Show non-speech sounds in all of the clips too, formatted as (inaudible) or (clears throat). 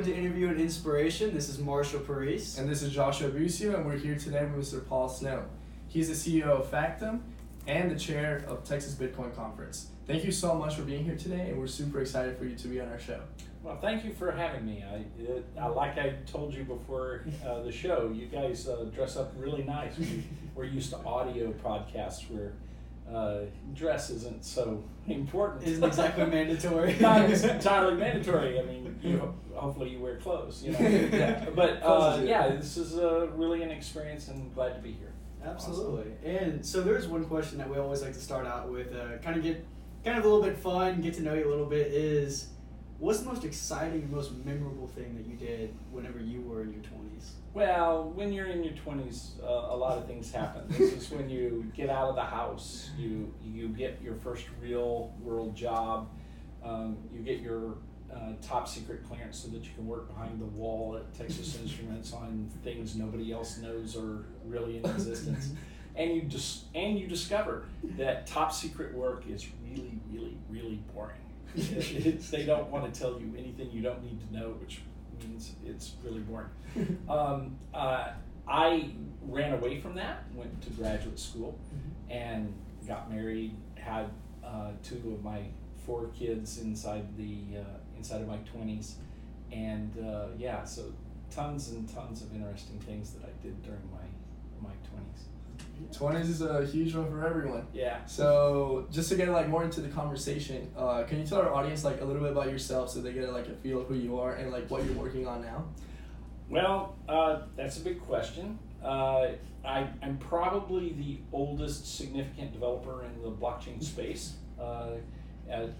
welcome to Interview and Inspiration. This is Marshall Paris. And this is Joshua Busio, and we're here today with Mr. Paul Snow. He's the CEO of Factom and the chair of Texas Bitcoin Conference. Thank you so much for being here today, and we're super excited for you to be on our show. Well, thank you for having me. I, it, I like I told you before uh, the show, you guys uh, dress up really nice. We, we're used to audio podcasts where uh, dress isn't so important. Isn't exactly (laughs) mandatory. Not entirely mandatory. I mean, you, hopefully you wear clothes, you know. (laughs) yeah. But uh, yeah, this is uh, really an experience, and glad to be here. Absolutely. Awesome. And so there's one question that we always like to start out with, uh, kind of get, kind of a little bit fun, get to know you a little bit. Is what's the most exciting, most memorable thing that you did whenever you were in your twenties? Well, when you're in your twenties, uh, a lot of things happen. this is when you get out of the house, you you get your first real world job, um, you get your uh, top secret clearance so that you can work behind the wall at Texas (laughs) Instruments on things nobody else knows are really in existence. and you just and you discover that top secret work is really, really, really boring. They don't want to tell you anything you don't need to know, which means it's really boring. (laughs) Um, uh, I ran away from that, went to graduate school, mm-hmm. and got married. Had uh, two of my four kids inside the uh, inside of my twenties, and uh, yeah, so tons and tons of interesting things that I did during my my twenties. 20s is a huge one for everyone. Yeah. So just to get like more into the conversation, uh, can you tell our audience like a little bit about yourself so they get like a feel of who you are and like what you're working on now? Well, uh, that's a big question. Uh, I, am probably the oldest significant developer in the blockchain space, uh,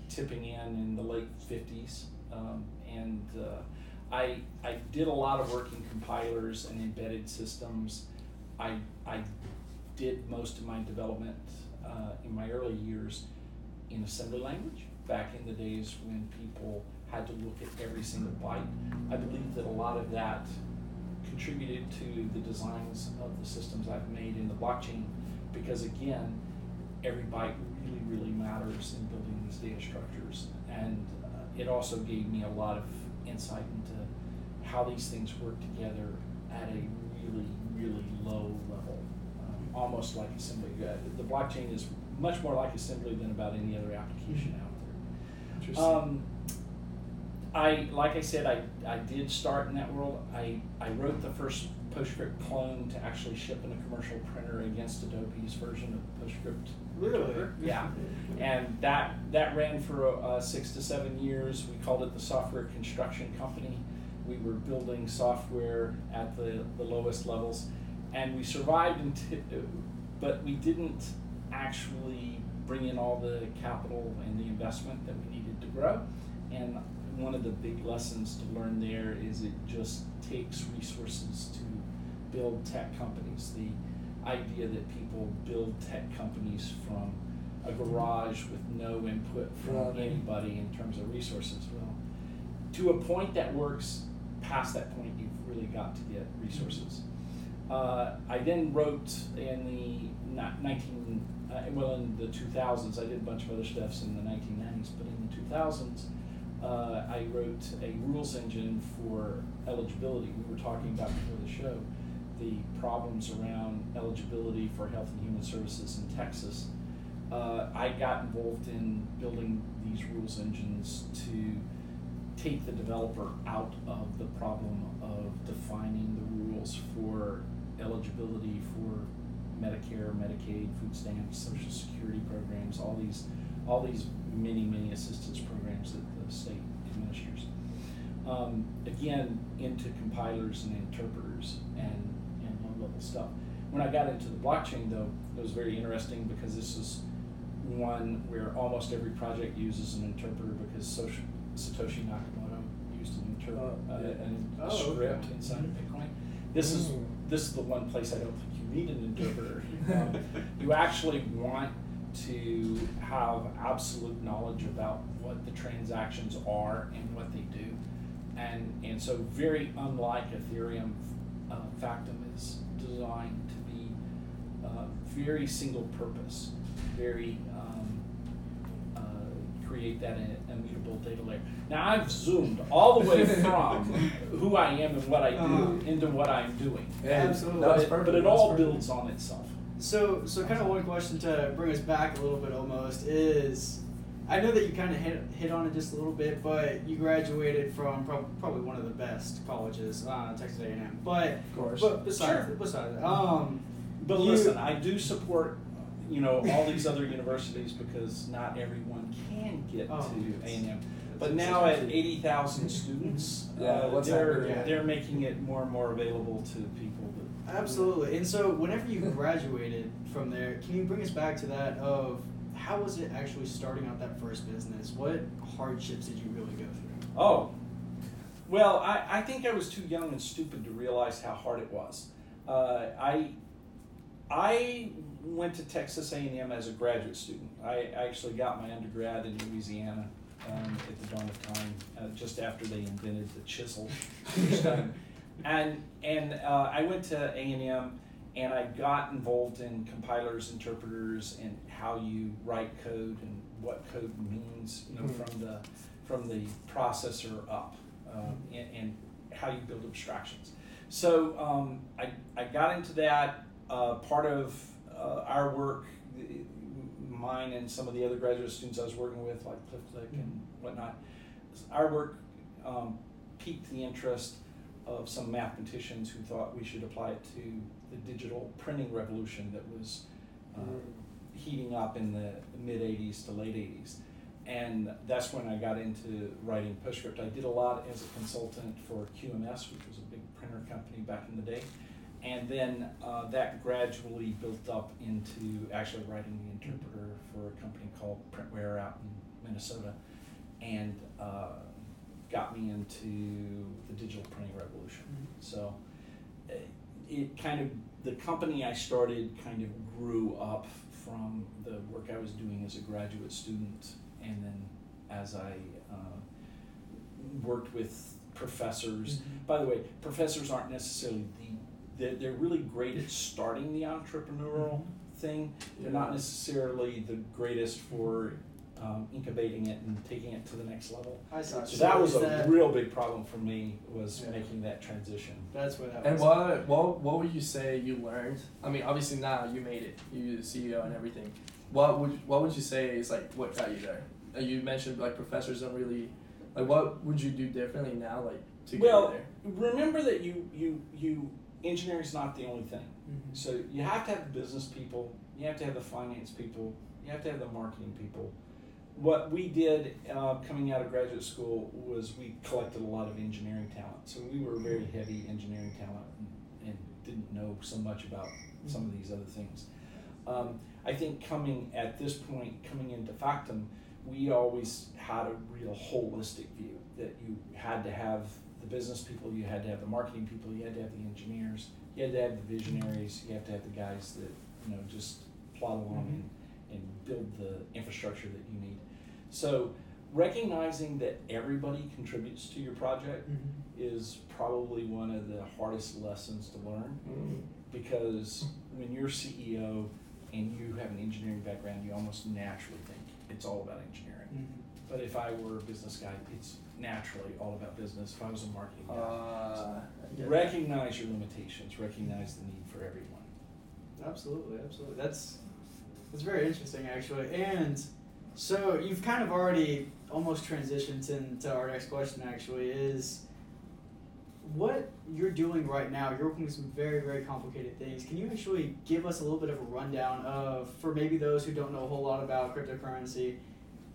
tipping in in the late 50s. Um, and uh, I, I did a lot of work in compilers and embedded systems. I, I did most of my development uh, in my early years in assembly language back in the days when people had to look at every single byte. I believe that a lot of that contributed to the designs of the systems I've made in the blockchain because, again, every byte really, really matters in building these data structures. And uh, it also gave me a lot of insight into how these things work together at a really, really low level almost like assembly. Uh, the blockchain is much more like assembly than about any other application out there. Interesting. Um, I like I said, I, I did start in that world. I, I wrote the first PostScript clone to actually ship in a commercial printer against Adobe's version of PostScript. Really? Yeah. and that that ran for uh, six to seven years. We called it the Software Construction Company. We were building software at the, the lowest levels and we survived until, but we didn't actually bring in all the capital and the investment that we needed to grow. And one of the big lessons to learn there is it just takes resources to build tech companies. The idea that people build tech companies from a garage with no input from anybody in terms of resources. Well, to a point that works, past that point, you've really got to get resources. Uh, I then wrote in the 19, uh, well, in the 2000s, I did a bunch of other stuffs in the 1990s, but in the 2000s, uh, I wrote a rules engine for eligibility. We were talking about before the show the problems around eligibility for health and human services in Texas. Uh, I got involved in building these rules engines to take the developer out of the problem of defining the rules for eligibility for Medicare, Medicaid, food stamps, Social Security programs, all these, all these many, many assistance programs that the state administers. Um, again, into compilers and interpreters and, and low-level stuff. When I got into the blockchain, though, it was very interesting because this is one where almost every project uses an interpreter because Satoshi Nakamoto used an interpreter, uh, uh, an, a oh, script okay. inside of Bitcoin. This is mm this is the one place I don't think you need an interpreter. (laughs) Um, you actually want to have absolute knowledge about what the transactions are and what they do. And, and so, very unlike Ethereum, uh, Factom is designed to be uh, very single purpose, very um, create that immutable data layer. Now I've zoomed all the way (laughs) from who I am and what I do Uh-huh. into what I'm doing. Yeah, Absolutely. But was it, perfect, but it that all perfect. builds on itself. So, so kind of one question to bring us back a little bit almost is, I know that you kind of hit hit on it just a little bit, but you graduated from prob- probably one of the best colleges, uh, Texas A and M. But, Of course. but besides, Sure. besides that, um, But you- listen, I do support, you know, all these other universities because not everyone can get Oh, to A and M. But now at eighty thousand students, Yeah, uh, they're? Yeah. they're making it more and more available to people. That, Absolutely. And so, whenever you graduated from there, can you bring us back to that of how was it actually starting out that first business? What hardships did you really go through? Oh, well, I, I think I was too young and stupid to realize how hard it was. Uh, I I went to Texas A&M as a graduate student. I actually got my undergrad in Louisiana um, at the dawn of time, uh, just after they invented the chisel. (laughs) and and uh, I went to A&M and I got involved in compilers, interpreters, and how you write code and what code means, you know, Mhm. from the from the processor up, um, and, and how you build abstractions. So um, I, I got into that. Uh, part of uh, our work, mine and some of the other graduate students I was working with, like Cliff Click and whatnot, our work um, piqued the interest of some mathematicians who thought we should apply it to the digital printing revolution that was uh, heating up in the mid 80s to late 80s. And that's when I got into writing PostScript. I did a lot as a consultant for QMS, which was a big printer company back in the day. And then uh, that gradually built up into actually writing the interpreter for a company called Printware out in Minnesota. And uh, got me into the digital printing revolution. So uh, it kind of, the company I started kind of grew up from the work I was doing as a graduate student and then as I uh, worked with professors. Mhm. By the way, professors aren't necessarily the, they're, they're really great at starting the entrepreneurial thing. They're not necessarily the greatest for um, incubating it and taking it to the next level. I saw. So that was a that- real big problem for me was Yeah. making that transition. That's where that And was. what, what what would you say you learned? I mean, obviously now you made it. You're the CEO and everything. What would what would you say is like what got you there? Uh, You mentioned like professors don't really like. What would you do differently now, like to get Well, there? remember that you you you engineering is not the only thing. Mhm. So you have to have the business people, you have to have the finance people, you have to have the marketing people. What we did uh, coming out of graduate school was we collected a lot of engineering talent. So we were very heavy engineering talent and, and didn't know so much about some of these other things. Um, I think coming at this point, coming into Factom, we always had a real holistic view that you had to have the business people, you had to have the marketing people, you had to have the engineers, you had to have the visionaries, you have to have the guys that you know just plod along and, and build the infrastructure that you need. So recognizing that everybody contributes to your project Mhm. is probably one of the hardest lessons to learn Mm. because when you're CEO and you have an engineering background, you almost naturally think it's all about engineering. Mhm. But if I were a business guy, it's naturally all about business. If I was a marketing guy, Uh, recognize your limitations, recognize the need for everyone. Absolutely, absolutely. That's that's very interesting, actually. And so you've kind of already almost transitioned into our next question. Actually, is what you're doing right now. You're working with some very, very complicated things. Can you actually give us a little bit of a rundown of, for maybe those who don't know a whole lot about cryptocurrency,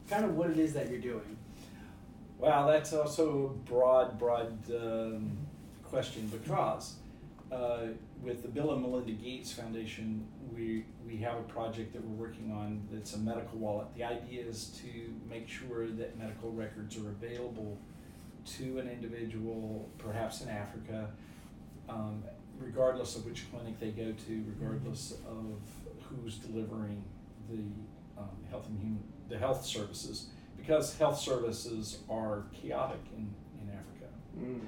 kind of what it is that you're doing? Wow, that's also a broad, broad um, question because uh, with the Bill and Melinda Gates Foundation, we we have a project that we're working on that's a medical wallet. The idea is to make sure that medical records are available to an individual, perhaps in Africa, um, regardless of which clinic they go to, regardless of who's delivering the um, health and human the health services because health services are chaotic in, in Africa. Mm.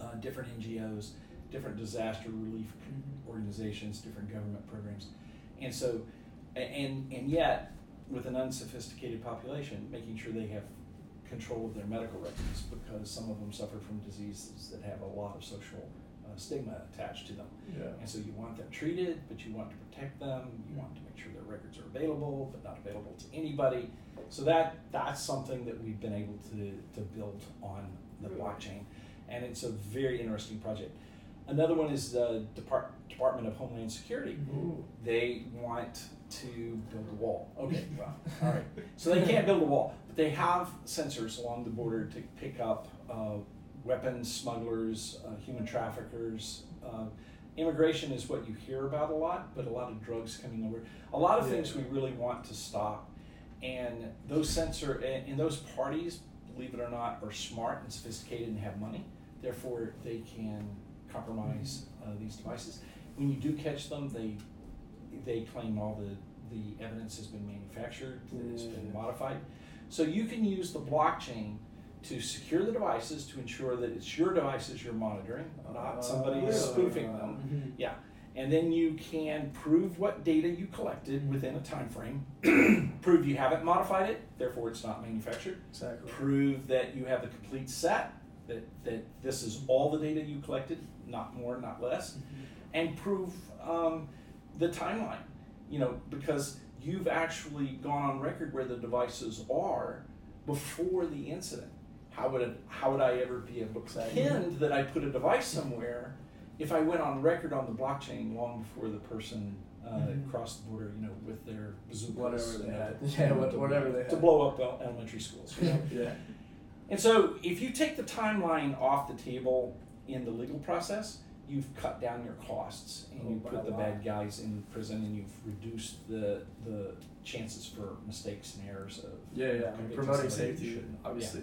Uh, different NGOs, different disaster relief organizations, different government programs, and so, and and yet, with an unsophisticated population, making sure they have control of their medical records because some of them suffer from diseases that have a lot of social uh, stigma attached to them. Yeah. And so you want them treated, but you want to protect them. You want to make sure their records are available, but not available to anybody. So that that's something that we've been able to, to build on the Really? blockchain, and it's a very interesting project. Another one is the Depart- Department of Homeland Security. They want to build a wall. Okay, (laughs) well, all right. So they can't build a wall, but they have sensors along the border to pick up uh, weapons smugglers, uh, human traffickers. Uh, immigration is what you hear about a lot, but a lot of drugs coming over. A lot of Yeah. things we really want to stop, and those sensor and, and those parties, believe it or not, are smart and sophisticated and have money. Therefore, they can compromise uh, these devices. When you do catch them, they they claim all the, the evidence has been manufactured, that it's been modified. So you can use the blockchain to secure the devices to ensure that it's your devices you're monitoring, not somebody Oh. spoofing them. Mhm. Yeah, and then you can prove what data you collected within a time frame. (clears throat) prove you haven't modified it, therefore it's not manufactured. Exactly. Prove that you have the complete set, that, that this is all the data you collected, not more, not less and prove um, the timeline. You know, because you've actually gone on record where the devices are before the incident. How would it, how would I ever be able to Exactly. pretend that I put a device somewhere if I went on record on the blockchain long before the person uh, Mhm. crossed the border? You know, with their bazookas, Whatever they you had. to- (laughs) Yeah, what- to- whatever they had. to blow up elementary schools. You know? (laughs) yeah. And so, if you take the timeline off the table in the legal process, you've cut down your costs and Oh, you put the lot. bad guys in prison and you've reduced the the chances for mistakes and errors of Yeah, yeah. I mean, promoting safety, shouldn't. obviously.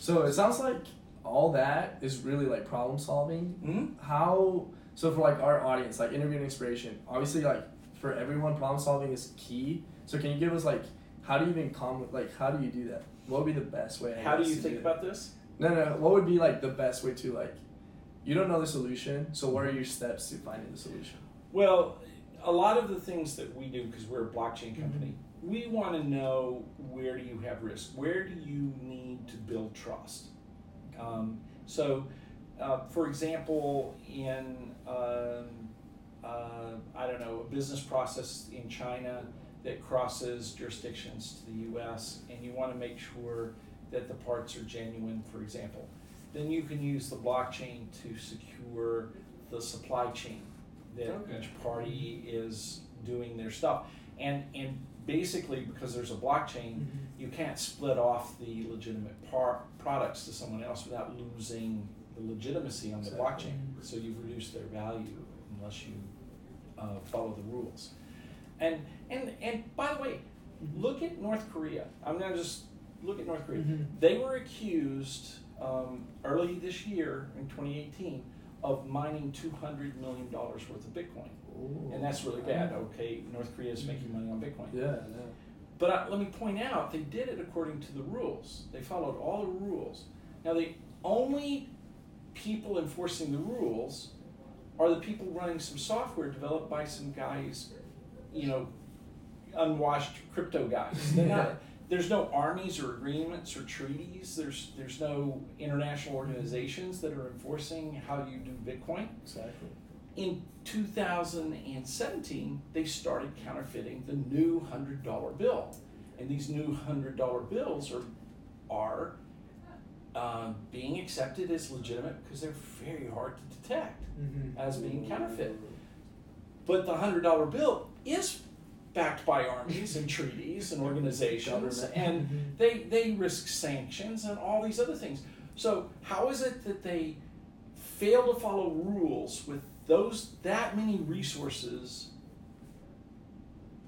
So it sounds like all that is really like problem solving. Mhm. How so for like our audience, like interviewing inspiration, obviously like for everyone, problem solving is key. So can you give us like how do you even come like how do you do that? What would be the best way? I How do you think do about this? No, no. What would be like the best way to like? You don't know the solution, so what are your steps to finding the solution? Well, a lot of the things that we do because we're a blockchain Mm-hmm. We want to know where do you have risk, where do you need to build trust. Um, so, uh, for example, in um, uh, I don't know a business process in China that crosses jurisdictions to the U.S. and you want to make sure that the parts are genuine, for example, then you can use the blockchain to secure the supply chain that Okay. each party is doing their stuff, and and basically because there's a blockchain, you can't split off the legitimate par- products to someone else without losing the legitimacy on the Exactly. blockchain. So you've reduced their value unless you uh, follow the rules. And and and by the way, look at North Korea. I'm gonna just look at North Korea. Mhm. They were accused um, early this year in 2018 of mining 200 million dollars worth of Bitcoin, and that's really bad. Okay, North Korea is making money on Bitcoin. Yeah, yeah. But uh, let me point out, they did it according to the rules. They followed all the rules. Now, the only people enforcing the rules are the people running some software developed by some guys, you know, unwashed crypto guys. They're not, (laughs) there's no armies or agreements or treaties. There's there's no international organizations that are enforcing how you do Bitcoin Exactly. In 2017, they started counterfeiting the new hundred dollar bill, and these new hundred dollar bills are are uh, being accepted as legitimate because they're very hard to detect Mhm. as being counterfeit. But the hundred dollar bill is backed by armies and treaties and organizations, and Mhm. they they risk sanctions and all these other things. So how is it that they fail to follow rules with those that many resources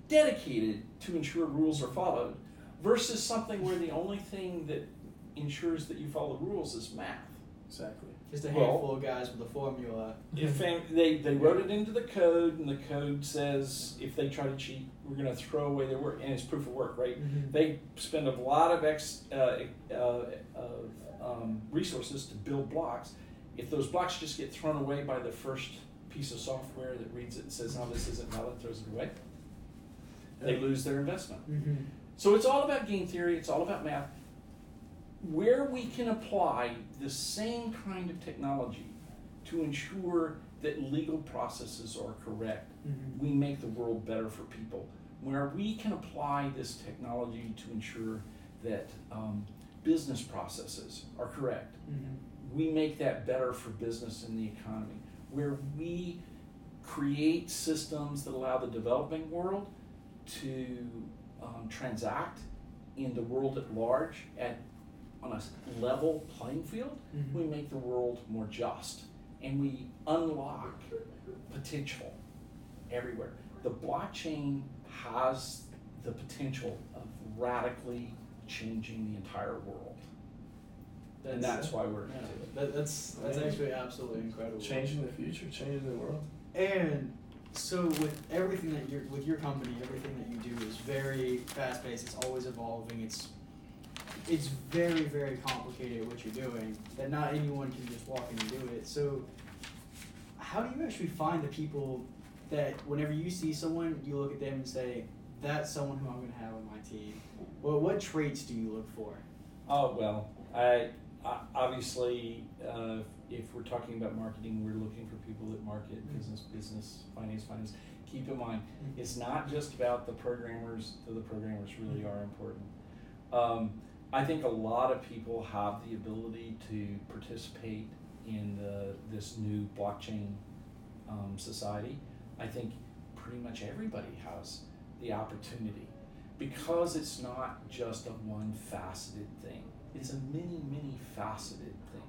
dedicated to ensure rules are followed versus something where the only thing that ensures that you follow rules is math? Exactly. Just a Well- handful of guys with a formula. If they, they they wrote it into the code, and the code says if they try to cheat, we're going to throw away their work, and it's proof of work, right? Mhm. They spend a lot of ex, uh, uh, of um, resources to build blocks. If those blocks just get thrown away by the first piece of software that reads it and says, "No, this isn't valid," throws it away, they lose their investment. Mhm. So it's all about game theory, it's all about math. Where we can apply the same kind of technology to ensure that legal processes are correct, Mm-hmm. we make the world better for people. Where we can apply this technology to ensure that um, business processes are correct, Mm-hmm. we make that better for business and the economy. Where we create systems that allow the developing world to um, transact in the world at large at on a level playing field, Mhm. we make the world more just and we unlock potential everywhere. The blockchain has the potential of radically changing the entire world. And that's why we're Yeah, into that, that's that's Yeah. actually absolutely incredible. Changing the future, changing the world. And so with everything that you're with your company, everything that you do is very fast paced. It's always evolving. It's it's very very complicated what you're doing. That not anyone can just walk in and do it. So how do you actually find the people that whenever you see someone, you look at them and say, "That's someone who I'm going to have on my team." Well, what traits do you look for? Oh well, I, I obviously uh, if we're talking about marketing, we're looking for people that market Mhm. business, business, finance, finance. Keep in mind, it's not just about the programmers. Though the programmers really are important. Um, I think a lot of people have the ability to participate in the this new blockchain um, society. I think pretty much everybody has the opportunity because it's not just a one faceted thing. It's a many, many faceted thing.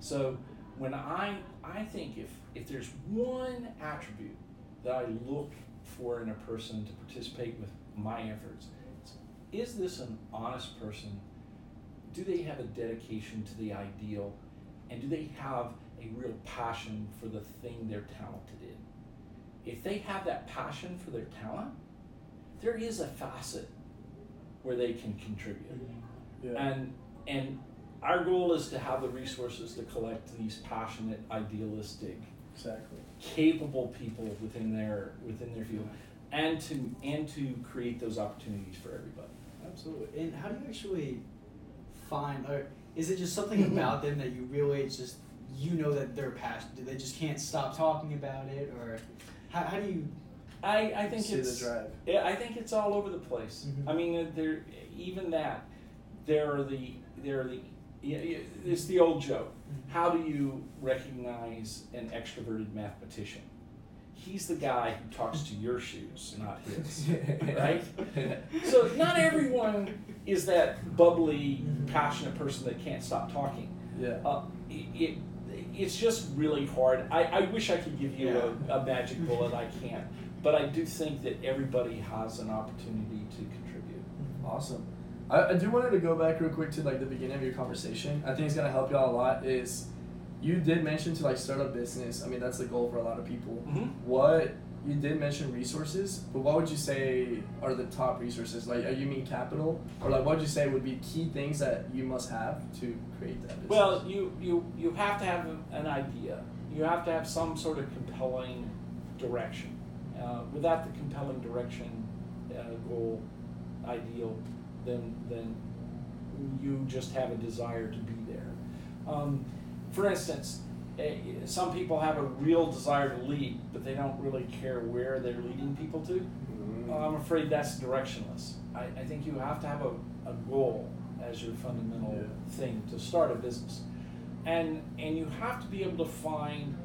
So when I I think if if there's one attribute that I look for in a person to participate with my efforts, it's, is this an honest person? Do they have a dedication to the ideal? And do they have a real passion for the thing they're talented in? If they have that passion for their talent, there is a facet where they can contribute. Mm-hmm. Yeah. And and our goal is to have the resources to collect these passionate, idealistic, exactly. capable people within their within their field, and to and to create those opportunities for everybody. Absolutely. And how do you actually find, or is it just something about them that you really just you know that they're passionate? Do they just can't stop talking about it, or how, how do you? I, I think See it's the drive. Yeah, I think it's all over the place. Mhm. I mean, there even that there are the there are the yeah, yeah, it's the old joke. Mhm. How do you recognize an extroverted mathematician? He's the guy who talks to your shoes, not his. (laughs) right? So not everyone is that bubbly, passionate person that can't stop talking. yeah. Uh, it, it, it's just really hard. I, I wish I could give you a, a magic bullet. I can't. But I do think that everybody has an opportunity to contribute. Awesome. I, I do wanted to go back real quick to like the beginning of your conversation. I think it's gonna help y'all a lot. Is you did mention to like start a business. I mean that's the goal for a lot of people. Mm-hmm. What you did mention resources, but what would you say are the top resources? Like, are you mean capital, or like what would you say would be key things that you must have to create that business? Well, you, you, you have to have an idea. You have to have some sort of compelling direction. Uh, without the compelling direction, uh, goal, ideal, then then you just have a desire to be there. Um, for instance, eh, some people have a real desire to lead, but they don't really care where they're leading people to. Mm. I'm afraid that's directionless. I, I think you have to have a, a goal as your fundamental Yeah. thing to start a business. And and you have to be able to find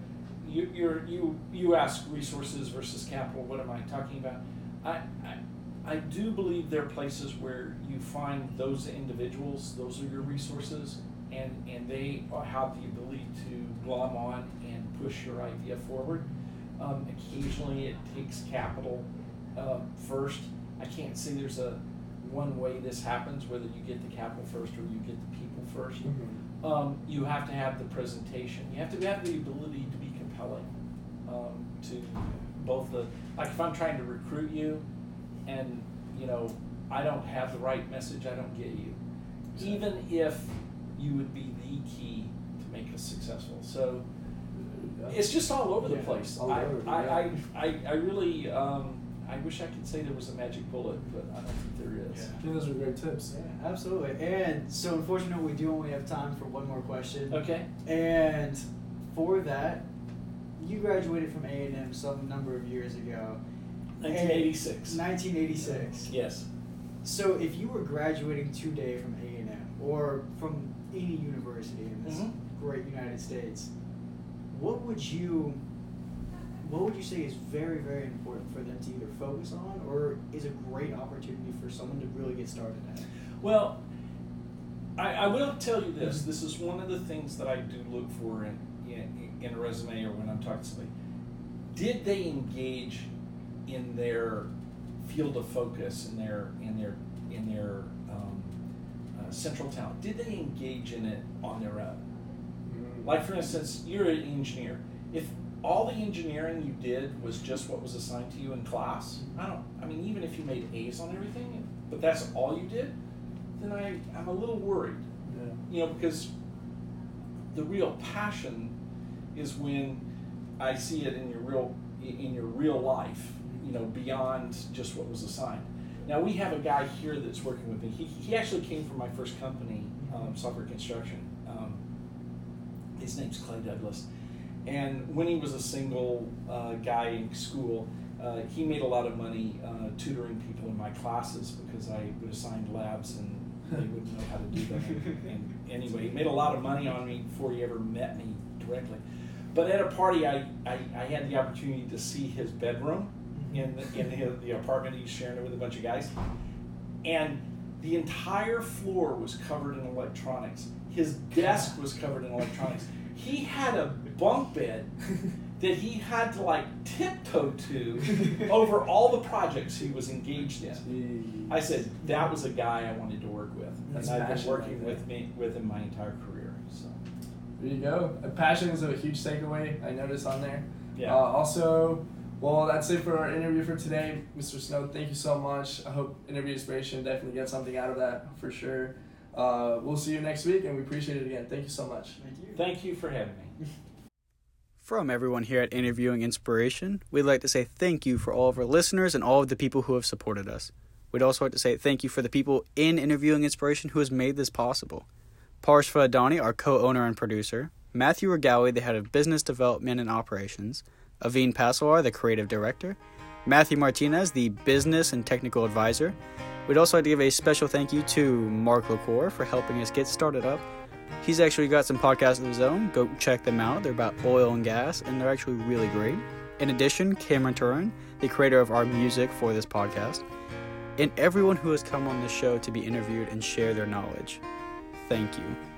you you're, you you ask resources versus capital, what am I talking about? I, I I do believe there are places where you find those individuals, those are your resources, and, and they have the ability to glom on and push your idea forward. Um, occasionally it takes capital uh, first. I can't say there's a one way this happens, whether you get the capital first or you get the people 1st Mhm. Um, you have to have the presentation. You have to have the ability to be compelling um, to both the like if I'm trying to recruit you, and you know I don't have the right message, I don't get you. Even if you would be the key to make us successful. So it's just all over the Yeah, place. all I, over, I, yeah. I, I, I really, um, I wish I could say there was a magic bullet, but I don't think there is. Yeah. I think those are great tips. Yeah, absolutely. And so, unfortunately, we do only have time for one more question. Okay. And for that, you graduated from A and M some number of years ago. 1986. 1986. Yes. So, if you were graduating today from A and M or from any university in this Mhm. great United States, what would you what would you say is very very important for them to either focus on or is a great opportunity for someone to really get started at? Well, I, I will tell you this. This is one of the things that I do look for in, in, in a resume or when I'm talking to somebody. Did they engage in their field of focus, in their in their in their um, uh, central talent? Did they engage in it on their own? Mm. Like for instance, you're an engineer. If all the engineering you did was just what was assigned to you in class, I don't. I mean, even if you made A's on everything, but that's all you did, then I I'm a little worried. Yeah. You know, because the real passion is when I see it in your real in your real life. You know, beyond just what was assigned. Now we have a guy here that's working with me. He, he actually came from my first company, um, Software Construction. Um, his name's Clay Douglas. And when he was a single uh, guy in school, uh, he made a lot of money uh, tutoring people in my classes because I would assign labs and they (laughs) wouldn't know how to do them. and anyway, he made a lot of money on me before he ever met me directly. But at a party, I, I, I had the opportunity to see his bedroom in the, in his, the apartment he's sharing it with a bunch of guys. And the entire floor was covered in electronics. His desk was covered in electronics. He had a bunk bed (laughs) that he had to like tiptoe to over all the projects he was engaged in. I said that was a guy I wanted to work with, That's and I've been working right with me with him my entire career. So There you go. Passion is a huge takeaway. I noticed on there. yeah, Uh, also, well, that's it for our interview for today, Mr. Snow. Thank you so much. I hope interview inspiration definitely get something out of that for sure. Uh, we'll see you next week, and we appreciate it again. Thank you so much. Thank you. thank you for having me. (laughs) From everyone here at Interviewing Inspiration, we'd like to say thank you for all of our listeners and all of the people who have supported us. We'd also like to say thank you for the people in Interviewing Inspiration who has made this possible. Parshva Adani, our co-owner and producer, Matthew Regawi, the head of business development and operations, Aveen Paswar, the creative director, Matthew Martinez, the business and technical advisor. We'd also like to give a special thank you to Mark LaCour for helping us get started up He's actually got some podcasts of his own. Go check them out. They're about oil and gas, and they're actually really great. In addition, Cameron Turin, the creator of our music for this podcast, and everyone who has come on this show to be interviewed and share their knowledge. Thank you.